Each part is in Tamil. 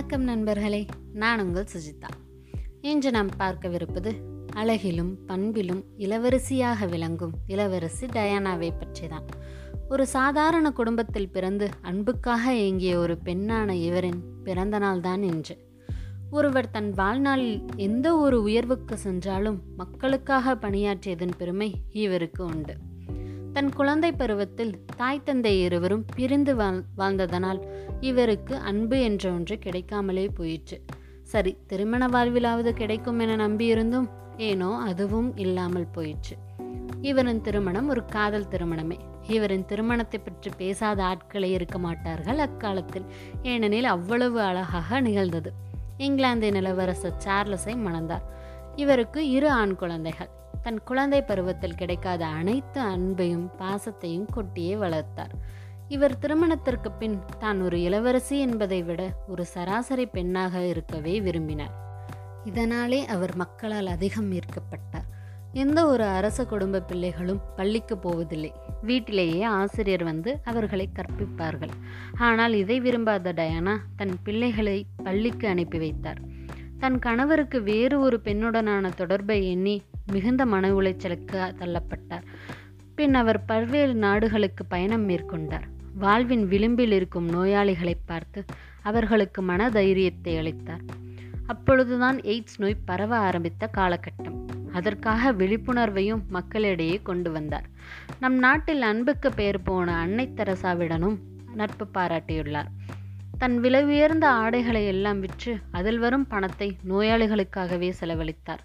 வணக்கம் நண்பர்களே நான் உங்கள் சுஜிதா. இன்று நாம் பார்க்கவிருப்பது அழகிலும் பண்பிலும் இளவரசியாக விளங்கும் இளவரசி டயானாவை பற்றிதான். ஒரு சாதாரண குடும்பத்தில் பிறந்து அன்புக்காக ஏங்கிய ஒரு பெண்ணான இவரின் பிறந்த நாள்தான் இன்று. ஒருவர் தன் வாழ்நாளில் எந்த ஒரு உயர்வுக்கு சென்றாலும் மக்களுக்காக பணியாற்றியதன் பெருமை இவருக்கு உண்டு. தன் குழந்தை பருவத்தில் தாய் தந்தை இருவரும் பிரிந்து வாழ் வாழ்ந்ததனால் இவருக்கு அன்பு என்ற ஒன்று கிடைக்காமலே போயிற்று. சரி திருமண வாழ்விலாவது கிடைக்கும் என நம்பியிருந்தும் ஏனோ அதுவும் இல்லாமல் போயிற்று. இவரின் திருமணம் ஒரு காதல் திருமணமே. இவரின் திருமணத்தை பற்றி பேசாத ஆட்களே இருக்க மாட்டார்கள் அக்காலத்தில். ஏனெனில் அவ்வளவு அழகாக நிகழ்ந்தது. இங்கிலாந்தின் இளவரசர் சார்லஸை மணந்தார். இவருக்கு இரு ஆண் குழந்தைகள். தன் குழந்தை பருவத்தில் கிடைக்காத அனைத்து அன்பையும் பாசத்தையும் கொட்டியே வளர்த்தார். இவர் திருமணத்திற்கு பின் தான் ஒரு இளவரசி என்பதை விட ஒரு சராசரி பெண்ணாக இருக்கவே விரும்பினார். இதனாலே அவர் மக்களால் அதிகம் ஈர்க்கப்பட்டார். எந்த ஒரு அரச குடும்ப பிள்ளைகளும் பள்ளிக்கு போவதில்லை. வீட்டிலேயே ஆசிரியர் வந்து அவர்களை கற்பிப்பார்கள். ஆனால் இதை விரும்பாத டயானா தன் பிள்ளைகளை பள்ளிக்கு அனுப்பி வைத்தார். தன் கணவருக்கு வேறு ஒரு பெண்ணுடனான தொடர்பை எண்ணி மிகுந்த மன உளைச்சலுக்கு தள்ளப்பட்டார். பின் அவர் பல்வேறு நாடுகளுக்கு பயணம் மேற்கொண்டார். வாழ்வின் விளிம்பில் இருக்கும் நோயாளிகளை பார்த்து அவர்களுக்கு மன தைரியத்தை அளித்தார். அப்பொழுதுதான் எய்ட்ஸ் நோய் பரவ ஆரம்பித்த காலகட்டம். அதற்காக விழிப்புணர்வையும் மக்களிடையே கொண்டு வந்தார். நம் நாட்டில் அன்புக்கு பெயர் போன அன்னை தெரசாவிடனும் நட்பு பாராட்டியுள்ளார். தன் விலை உயர்ந்த ஆடைகளை எல்லாம் விற்று அதில் வரும் பணத்தை நோயாளிகளுக்காகவே செலவழித்தார்.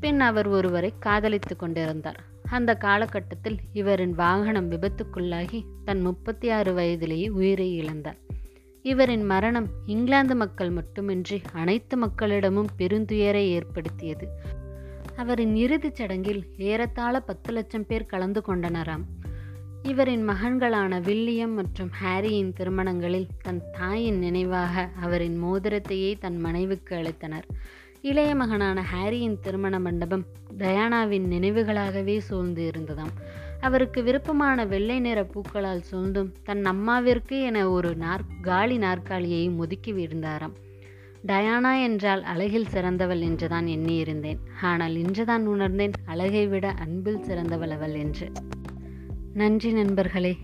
பின் அவர் ஒருவரை காதலித்து கொண்டிருந்தார். அந்த காலகட்டத்தில் இவரின் வாகனம் விபத்துக்குள்ளாகி தன் முப்பத்தி ஆறு வயதிலேயே உயிரை இழந்தார். இவரின் மரணம் இங்கிலாந்து மக்கள் மட்டுமின்றி அனைத்து மக்களிடமும் பெருந்துயரை ஏற்படுத்தியது. அவரின் இறுதிச் சடங்கில் ஏறத்தாழ பத்து லட்சம் பேர் கலந்து கொண்டனராம். இவரின் மகன்களான வில்லியம் மற்றும் ஹாரியின் திருமணங்களில் தன் தாயின் நினைவாக அவரின் மோதிரத்தையே தன் மனைவிக்கு அளித்தனர். இளைய மகனான ஹாரியின் திருமண மண்டபம் டயானாவின் நினைவுகளாகவே சூழ்ந்து இருந்ததாம். அவருக்கு விருப்பமான வெள்ளை நிற பூக்களால் சூழ்ந்தும் தன் அம்மாவிற்கு என ஒரு நாற் காலி நாற்காலியையும் ஒதுக்கி விழுந்தாராம் டயானா என்றால் அழகில் சிறந்தவள் என்றுதான் எண்ணியிருந்தேன். ஆனால் இன்றுதான் உணர்ந்தேன் அழகை விட அன்பில் சிறந்தவள் அவள் என்று. நன்றி நண்பர்களே.